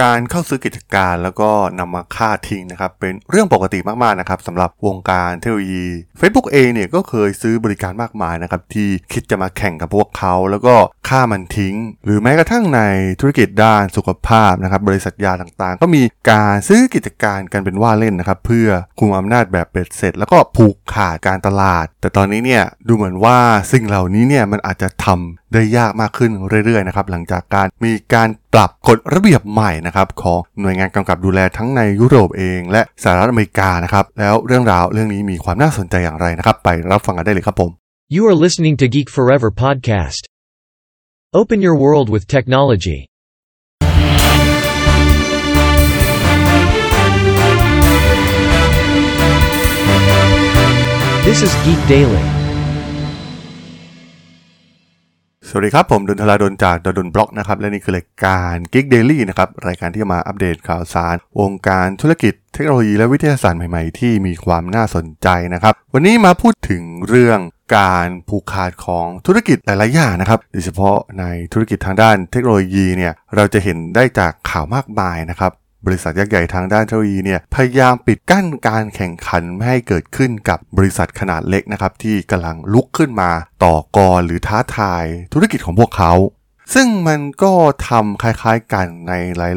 การเข้าซื้อกิจการแล้วก็นำมาค่าทิ้งนะครับเป็นเรื่องปกติมากๆนะครับสำหรับวงการเทคโนโลยี Facebook เองเนี่ยก็เคยซื้อบริการมากมายนะครับที่คิดจะมาแข่งกับพวกเขา แล้วก็ค่ามันทิ้ง หรือแม้กระทั่งในธุรกิจด้านสุขภาพนะครับบริษัทยาต่างๆ ก็มีการซื้อกิจการกันเป็นว่าเล่นนะครับเพื่อคุมอำนาจแบบเบ็ดเสร็จ แล้วก็ผูกขาดการตลาด แต่ตอนนี้เนี่ยดูเหมือนว่าสิ่งเหล่านี้เนี่ยมันอาจจะทำได้ยากมากขึ้นเรื่อยๆนะครับหลังจากการมีการปรับกฎระเบียบใหม่นะครับของหน่วยงานกำกับดูแลทั้งในยุโรปเอง และสหรัฐอเมริกานะครับแล้วเรื่องราวเรื่องนี้มีความน่าสนใจอย่างไรนะครับ ไปรับฟังกันได้เลยครับผม You are listening to Geek Forever podcast. Open your world with technology. This is Geek Daily. สวัสดีครับ ผมดนทลาดนจากดนบล็อกนะครับ และนี่คือรายการ Geek Daily นะครับ รายการที่จะมาอัปเดตข่าวสาร วงการธุรกิจเทคโนโลยีและวิทยาศาสตร์ใหม่ๆ ที่มีความน่าสนใจนะครับ วันนี้มาพูดถึงเรื่องการผูกขาดของธุรกิจหลายๆอย่างนะครับ โดยเฉพาะในธุรกิจทางด้านเทคโนโลยีเนี่ยเราจะเห็นได้จากข่าวมากมายนะครับ บริษัทยักษ์ใหญ่ทางด้านเทคโนโลยีเนี่ยพยายามปิดกั้นการแข่งขันไม่ให้เกิดขึ้นกับบริษัทขนาดเล็กนะครับที่กำลังลุกขึ้นมาต่อกรหรือท้าทายธุรกิจของพวกเขา ซึ่งมันก็ทำคล้ายๆกันใน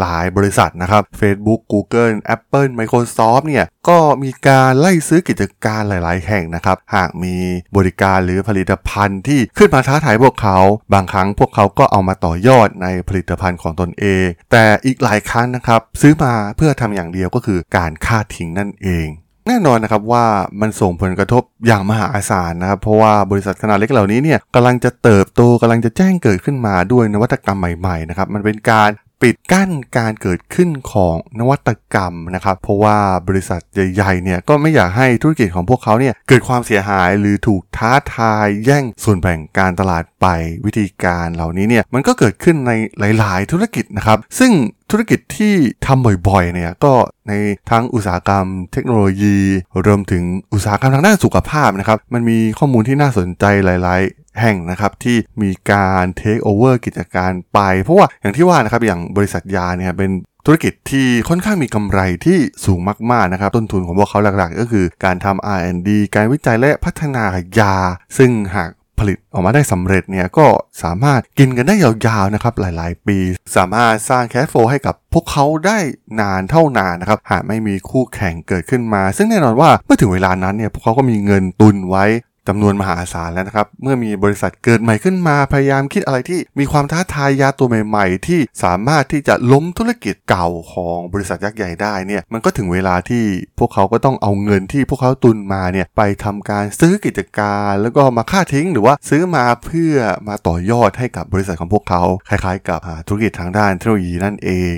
หลายๆ บริษัทนะครับ Facebook Google Apple Microsoft เนี่ยก็มีการไล่ซื้อกิจการหลาย ๆ แห่งนะครับ หากมีบริการหรือผลิตภัณฑ์ที่ขึ้นมาท้าทายพวกเขา บางครั้งพวกเขาก็เอามาต่อยอดในผลิตภัณฑ์ของตนเอง แต่อีกหลายครั้งนะครับ ซื้อมาเพื่อทำอย่างเดียวก็คือการฆ่าทิ้งนั่นเอง แน่นอนนะครับว่ามันส่งผลกระทบอย่างมหาศาลนะครับ เพราะว่าบริษัทขนาดเล็กเหล่านี้เนี่ยกำลังจะเติบโตกำลังจะแจ้งเกิดขึ้นมาด้วยนวัตกรรมใหม่ๆนะครับมันเป็นการปิดกั้นการเกิดขึ้นของนวัตกรรมนะครับเพราะว่าบริษัทใหญ่ๆเนี่ยก็ไม่อยากให้ธุรกิจของพวกเขาเนี่ยเกิดความเสียหายหรือถูกท้าทายแย่งส่วนแบ่งการตลาดไปวิธีการเหล่านี้เนี่ยมันก็เกิดขึ้นในหลาย ๆ ธุรกิจนะครับซึ่ง ธุรกิจที่ทำบ่อยๆเนี่ยก็ในทั้งอุตสาหกรรม เทคโนโลยีรวมถึงอุตสาหกรรมทางด้านสุขภาพนะครับมันมีข้อมูลที่น่าสนใจหลาย ๆแห่งนะครับที่มีการเทคโอเวอร์กิจการไป เพราะว่าอย่างที่ว่านะครับอย่างบริษัทยาเนี่ยเป็นธุรกิจที่ค่อนข้างมีกำไรที่สูงมากๆนะครับต้นทุนของพวกเขาหลักๆ ก็คือการทำ R&D การวิจัยและพัฒนายา ซึ่งหาก ผลิตออกมาได้สำเร็จเนี่ยก็สามารถกินกันได้ยาวๆนะครับหลายๆ ปี สามารถสร้างแคชโฟให้กับพวกเขาได้นานเท่านานนะครับหากไม่มีคู่แข่งเกิดขึ้นมา ซึ่งแน่นอนว่าเมื่อถึงเวลานั้นเนี่ยพวกเขาก็มีเงินตุนไว้ จำนวนมหาศาลแล้วนะครับ เมื่อมีบริษัทเกิดใหม่ขึ้นมาพยายามคิดอะไรที่มีความท้าทายยาตัวใหม่ ๆ ที่สามารถที่จะล้มธุรกิจเก่าของบริษัทยักษ์ใหญ่ได้เนี่ยมันก็ถึงเวลาที่พวกเขาก็ต้องเอาเงินที่พวกเขาตุนมาเนี่ยไปทำการซื้อกิจการแล้วก็มาค่าทิ้ง หรือว่าซื้อมาเพื่อมาต่อยอดให้กับบริษัทของพวกเขาคล้ายๆ กับธุรกิจทางด้านเทคโนโลยีนั่นเอง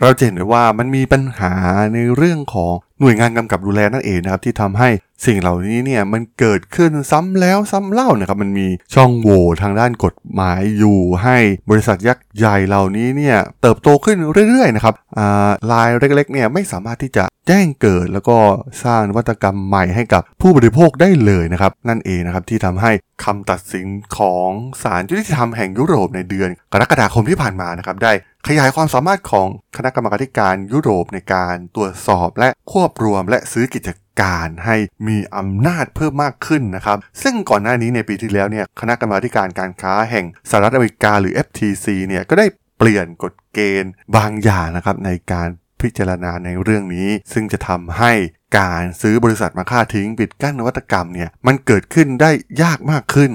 เราเห็นได้ว่ามันมีปัญหาในเรื่องของ หน่วยงานกำกับดูแลนั่นเองนะครับที่ทำให้สิ่งเหล่านี้เนี่ยมันเกิดขึ้นซ้ำแล้วซ้ำเล่านะครับมันมีช่องโหว่ทางด้านกฎหมายอยู่ให้บริษัทยักษ์ใหญ่เหล่านี้เนี่ยเติบโตขึ้นเรื่อยๆนะครับอ่ายเล็กๆเนี่ยไม่สามารถที่จะแจ้งเกิดแล้วก็สร้างวัตกรรมใหม่ให้กับผู้บริโภคได้เลยนะครับนั่นเองนะครับที่ทำให้คำตัดสินของศาลยุติธรรมแห่งยุโรปในเดือน กรกฎาคมที่ผ่านมานะครับได้ ขยายความสามารถของคณะกรรมาการยุโรปในการตรวจสอบและควบรวมและซื้อกิจการให้มีอำนาจเพิ่มมากขึ้นนะครับ ซึ่งก่อนหน้านี้ในปีที่แล้วเนี่ยคณะกรรมาการการค้าแห่งสหรัฐอเมริกาหรือ FTC เนี่ยก็ได้เปลี่ยนกฎเกณฑ์บางอย่างนะครับในการพิจารณาในเรื่องนี้ ซึ่งจะทำให้การซื้อบริษัทมาค่าทิ้งปิดกั้นนวัตกรรมเนี่ยมันเกิดขึ้นได้ยากมากขึ้น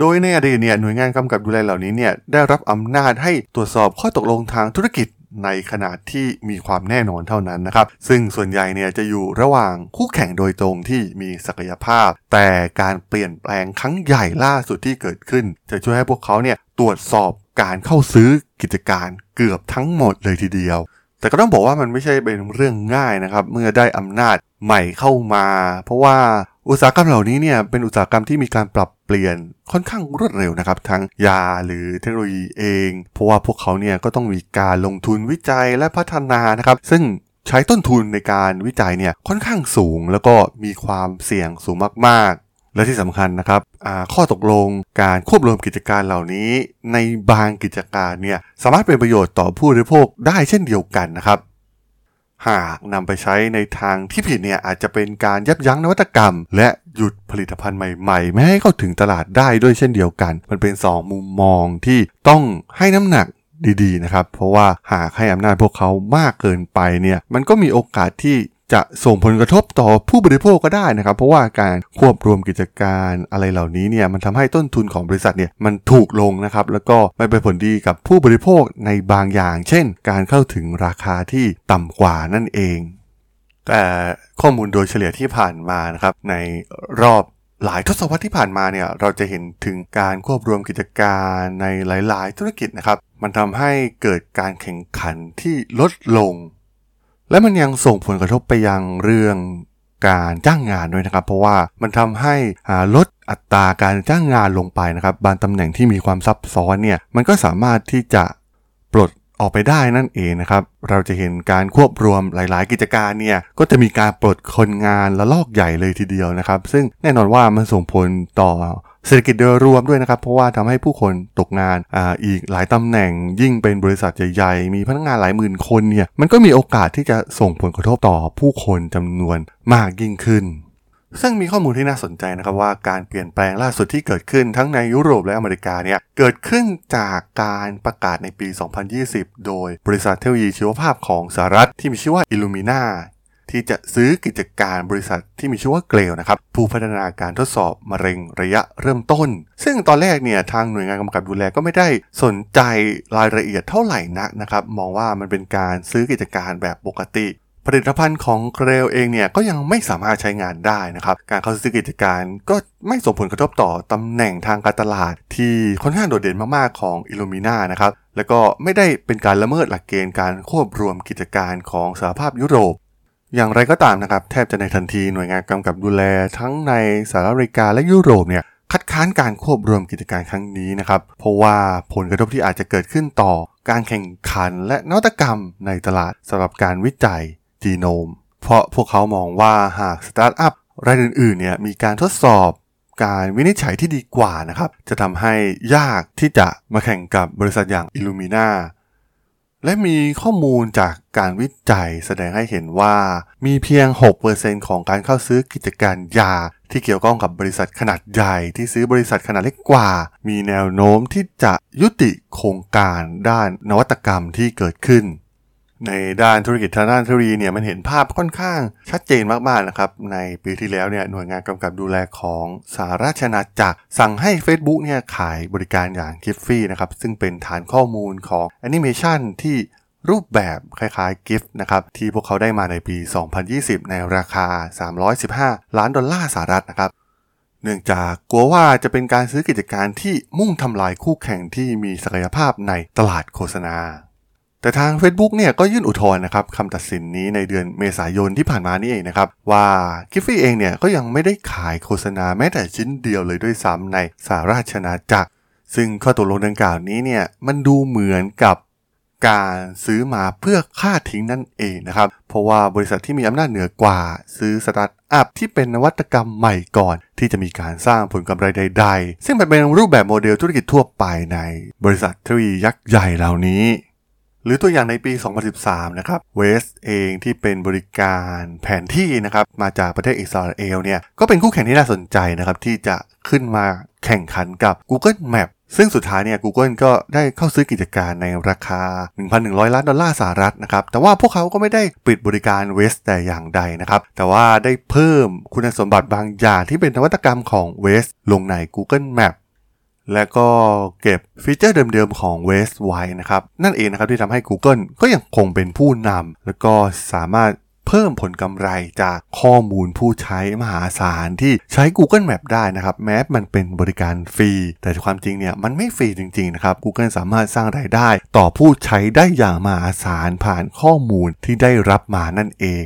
โดยในอดีตเนี่ยหน่วยงานกำกับดูแลเหล่านี้เนี่ยได้รับอำนาจให้ตรวจสอบข้อตกลงทางธุรกิจในขนาดที่มีความแน่นอนเท่านั้นนะครับ ซึ่งส่วนใหญ่เนี่ยจะอยู่ระหว่างคู่แข่งโดยตรงที่มีศักยภาพ แต่การเปลี่ยนแปลงครั้งใหญ่ล่าสุดที่เกิดขึ้น จะช่วยให้พวกเขาเนี่ยตรวจสอบการเข้าซื้อกิจการเกือบทั้งหมดเลยทีเดียว แต่ก็ต้องบอกว่ามันไม่ใช่เป็นเรื่องง่ายนะครับ เมื่อได้อำนาจใหม่เข้ามา เพราะว่า อุตสาหกรรมเหล่านี้เนี่ยเป็นอุตสาหกรรมที่มีการปรับเปลี่ยนค่อนข้างรวดเร็วนะครับ ทั้งยาหรือเทคโนโลยีเอง เพราะว่าพวกเขาเนี่ยก็ต้องมีการลงทุนวิจัยและพัฒนานะครับ ซึ่งใช้ต้นทุนในการวิจัยเนี่ยค่อนข้างสูง แล้วก็มีความเสี่ยงสูงมากๆ และที่สำคัญนะครับข้อตกลงการควบรวมกิจการเหล่านี้ ในบางกิจการเนี่ยสามารถเป็นประโยชน์ต่อผู้บริโภคได้เช่นเดียวกันนะครับ หากนำไปใช้ในทางที่ผิดเนี่ยอาจจะเป็นการยับยั้งนวัตกรรม และหยุดผลิตภัณฑ์ใหม่ๆ ไม่ให้เข้าถึงตลาดได้ด้วยเช่นเดียวกัน มันเป็น 2 มุมมองที่ต้องให้น้ำหนักดีๆนะครับ เพราะว่าหากให้อำนาจพวกเขามากเกินไปเนี่ย มันก็มีโอกาสที่ จะส่งผลกระทบต่อผู้บริโภคก็ได้นะครับ เพราะว่าการควบรวมกิจการอะไรเหล่านี้เนี่ยมันทำให้ต้นทุนของบริษัทเนี่ยมันถูกลงนะครับแล้วก็ไม่เป็นผลดีกับผู้บริโภคในบางอย่าง เช่น การเข้าถึงราคาที่ต่ำกว่านั่นเอง แต่ข้อมูลโดยเฉลี่ยที่ผ่านมานะครับในรอบหลายทศวรรษที่ผ่านมาเนี่ยเราจะเห็นถึงการควบรวมกิจการในหลาย ๆ ธุรกิจนะครับ มันทำให้เกิดการแข่งขันที่ลดลง และมันยังส่งผลกระทบไปยังเรื่องการจ้างงานด้วยนะครับ เพราะว่ามันทำให้ลดอัตราการจ้างงานลงไปนะครับบางตำแหน่งที่มีความซับซ้อนเนี่ยมันก็สามารถที่จะปลดออกไปได้นั่นเองนะครับ เราจะเห็นการควบรวมหลาย ๆ กิจการเนี่ยก็จะมีการปลดคนงานละลอกใหญ่เลยทีเดียวนะครับ ซึ่งแน่นอนว่ามันส่งผลต่อ เศรษฐกิจโดยรวมด้วยนะครับ เพราะว่าทำให้ผู้คนตกงานอ่าอีกหลายตำแหน่งยิ่งเป็นบริษัทใหญ่ๆ มีพนักงานหลายหมื่นคนเนี่ยมันก็มีโอกาสที่จะส่งผลกระทบต่อผู้คนจำนวนมากยิ่งขึ้น ซึ่งมีข้อมูลที่น่าสนใจนะครับว่าการเปลี่ยนแปลงล่าสุดที่เกิดขึ้นทั้งในยุโรปและอเมริกาเนี่ยเกิดขึ้นจากการประกาศในปี 2020 โดยบริษัทเทคโนโลยีชีวภาพของสหรัฐที่มีชื่อว่า Illumina ที่จะซื้อกิจการบริษัทที่มีชื่อว่าเกลนะครับผู้พัฒนาการทดสอบมะเร็งระยะเริ่มต้น ซึ่งตอนแรกเนี่ยทางหน่วยงานกำกับดูแลก็ไม่ได้สนใจรายละเอียดเท่าไหร่นักนะครับ มองว่ามันเป็นการซื้อกิจการแบบปกติผลิตภัณฑ์ของเกรลเองเนี่ยก็ยังไม่สามารถใช้งานได้นะครับการเข้าซื้อกิจการก็ไม่ส่งผลกระทบต่อตำแหน่งทางการตลาด ที่ค่อนข้างโดดเด่นมากๆของอิลูมิน่านะครับแล้วก็ไม่ได้เป็นการละเมิดหลักเกณฑ์การควบรวมกิจการของสหภาพยุโรป อย่างไรก็ตามนะครับ แทบจะในทันทีหน่วยงานกำกับดูแลทั้งในสหรัฐอเมริกาและยุโรปเนี่ยคัดค้านการควบรวมกิจการครั้งนี้นะครับ เพราะว่าผลกระทบที่อาจจะเกิดขึ้นต่อการแข่งขันและนวัตกรรมในตลาดสำหรับการวิจัยจีโนม เพราะพวกเขามองว่าหากสตาร์ทอัพรายอื่นๆเนี่ยมีการทดสอบการวินิจฉัยที่ดีกว่านะครับ จะทำให้ยากที่จะมาแข่งกับบริษัทอย่าง Illumina และมีข้อมูลจากการวิจัยแสดงให้เห็นว่า มีเพียง 6%ของการเข้าซื้อกิจการยา ที่เกี่ยวข้องกับบริษัทขนาดใหญ่ที่ซื้อบริษัทขนาดเล็กกว่า มีแนวโน้มที่จะยุติโครงการด้านนวัตกรรมที่เกิดขึ้น ในด้านธุรกิจทางด้านเทคโนโลยีเนี่ยมันเห็นภาพค่อนข้างชัดเจนมากๆนะครับในปีที่แล้วเนี่ยหน่วยงานกำกับดูแลของสหราชนาจักร สั่งให้ Facebook เนี่ยขายบริการอย่าง g i f ฟี่นะครับซึ่งเป็นฐานข้อมูลของแอนิเมชันที่รูปแบบคล้ายๆ GIF นะครับที่พวกเขาได้มาในปี 2020 ในราคา 315 ล้านดอลลาร์สหรัฐนะครับเนื่องจากกลัวว่าจะเป็นการซื้อกิจการที่มุ่งทำลายคู่แข่งที่มีศักยภาพในตลาดโฆษณา แต่ทาง Facebook เนี่ยก็ยื่นอุทธรณ์นะครับคำตัดสินนี้ในเดือนเมษายนที่ผ่านมานี่เองนะครับ ว่ากิฟฟี่เองเนี่ยก็ยังไม่ได้ขายโฆษณาแม้แต่ชิ้นเดียวเลยด้วยซ้ำในสหราชนาจักร ซึ่งข้อตกลงดังกล่าวนี้เนี่ยมันดูเหมือนกับการซื้อมาเพื่อค่าทิ้งนั่นเองนะครับ เพราะว่าบริษัทที่มีอำนาจเหนือกว่า ซื้อสตาร์ทอัพที่เป็นนวัตกรรมใหม่ก่อน ที่จะมีการสร้างผลกำไรใด ๆ ซึ่งเป็นรูปแบบโมเดลธุรกิจทั่วไปในบริษัททวียักษ์ใหญ่เหล่านี้ หรือตัวอย่างในปี 2013 นะครับเวสเองที่เป็นบริการแผนที่นะครับมาจากประเทศอิสราเอลเนี่ยก็เป็นคู่แข่งที่น่าสนใจนะครับที่จะขึ้นมาแข่งขันกับ Google Map ซึ่งสุดท้ายเนี่ย Google ก็ได้เข้าซื้อกิจการในราคา 1,100 ล้านดอลลาร์สหรัฐนะครับ แต่ว่าพวกเขาก็ไม่ได้ปิดบริการเวสแต่อย่างใดนะครับ แต่ว่าได้เพิ่มคุณสมบัติบางอย่างที่เป็นนวัตกรรมของเวสลงใน Google Map และก็เก็บฟีเจอร์เดิมๆของ Waze ไว้นะครับ นั่นเองนะครับที่ทำให้ Google ก็ยังคงเป็นผู้นำแล้วก็สามารถเพิ่มผลกำไรจากข้อมูลผู้ใช้มหาศาลที่ใช้ Google Map ได้นะครับ แม้มันเป็นบริการฟรี แต่ความจริงเนี่ยมันไม่ฟรีจริงๆนะครับ Google สามารถสร้างรายได้ ต่อผู้ใช้ได้อย่างมหาศาลผ่านข้อมูลที่ได้รับมานั่นเอง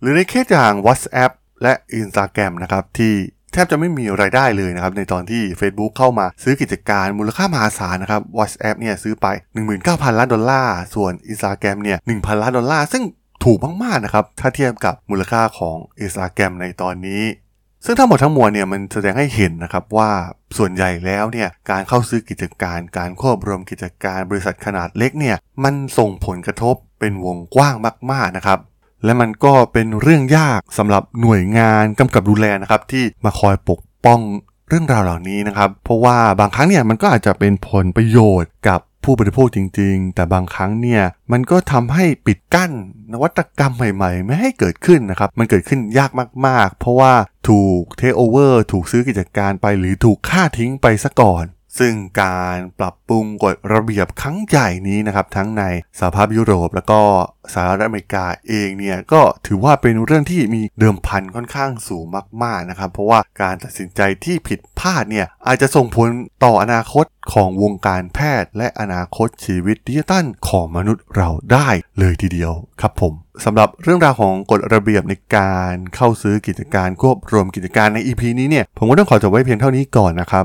หรือในเคสอย่าง WhatsApp และ Instagram นะครับที่ แทบจะไม่มีไรายได้เลยนะครับในตอนที่ Facebook เข้ามาซื้อกิจการมูลค่ามหาศาลนะครับ WhatsApp เนี่ยซื้อไป 19,000 ล้านดอลลาร์ ส่วน Instagram เนี่ย 1,000 ล้านดอลลาร์ ซึ่งถูกมาก ๆ นะครับ ถ้าเทียบกับมูลค่าของ Instagram ในตอนนี้ซึ่งทั้งหมดทั้งมวลเนี่ยมันแสดงให้เห็นนะครับว่าส่วนใหญ่แล้วเนี่ยการเข้าซื้อกิจการการควบรวมกิจการบริษัทขนาดเล็กเนี่ยมันส่งผลกระทบเป็นวงกว้างมากๆนะครับ และมันก็เป็นเรื่องยากสำหรับหน่วยงานกำกับดูแลนะครับที่มาคอยปกป้องเรื่องราวเหล่านี้นะครับ เพราะว่าบางครั้งเนี่ยมันก็อาจจะเป็นผลประโยชน์กับผู้บริโภคจริง ๆ แต่บางครั้งเนี่ยมันก็ทำให้ปิดกั้นนวัตกรรมใหม่ๆ ไม่ให้เกิดขึ้นนะครับ มันเกิดขึ้นยากมาก ๆ เพราะว่าถูกเทคโอเวอร์ถูกซื้อกิจการไปหรือถูกฆ่าทิ้งไปซะก่อน ซึ่งการปรับปรุงกฎระเบียบครั้งใหญ่นี้นะครับ ทั้งในสหภาพยุโรปแล้วก็สหรัฐอเมริกาเองเนี่ย ก็ถือว่าเป็นเรื่องที่มีเดิมพันค่อนข้างสูงมากๆนะครับ เพราะว่าการตัดสินใจที่ผิดพลาดเนี่ย อาจจะส่งผลต่ออนาคตของวงการแพทย์และอนาคตชีวิตดิจิตัลของมนุษย์เราได้เลยทีเดียวครับผมสำหรับเรื่องราวของกฎระเบียบในการเข้าซื้อกิจการควบรวมกิจการใน EP นี้เนี่ยผมก็ต้องขอจบไว้เพียงเท่านี้ก่อนนะครับ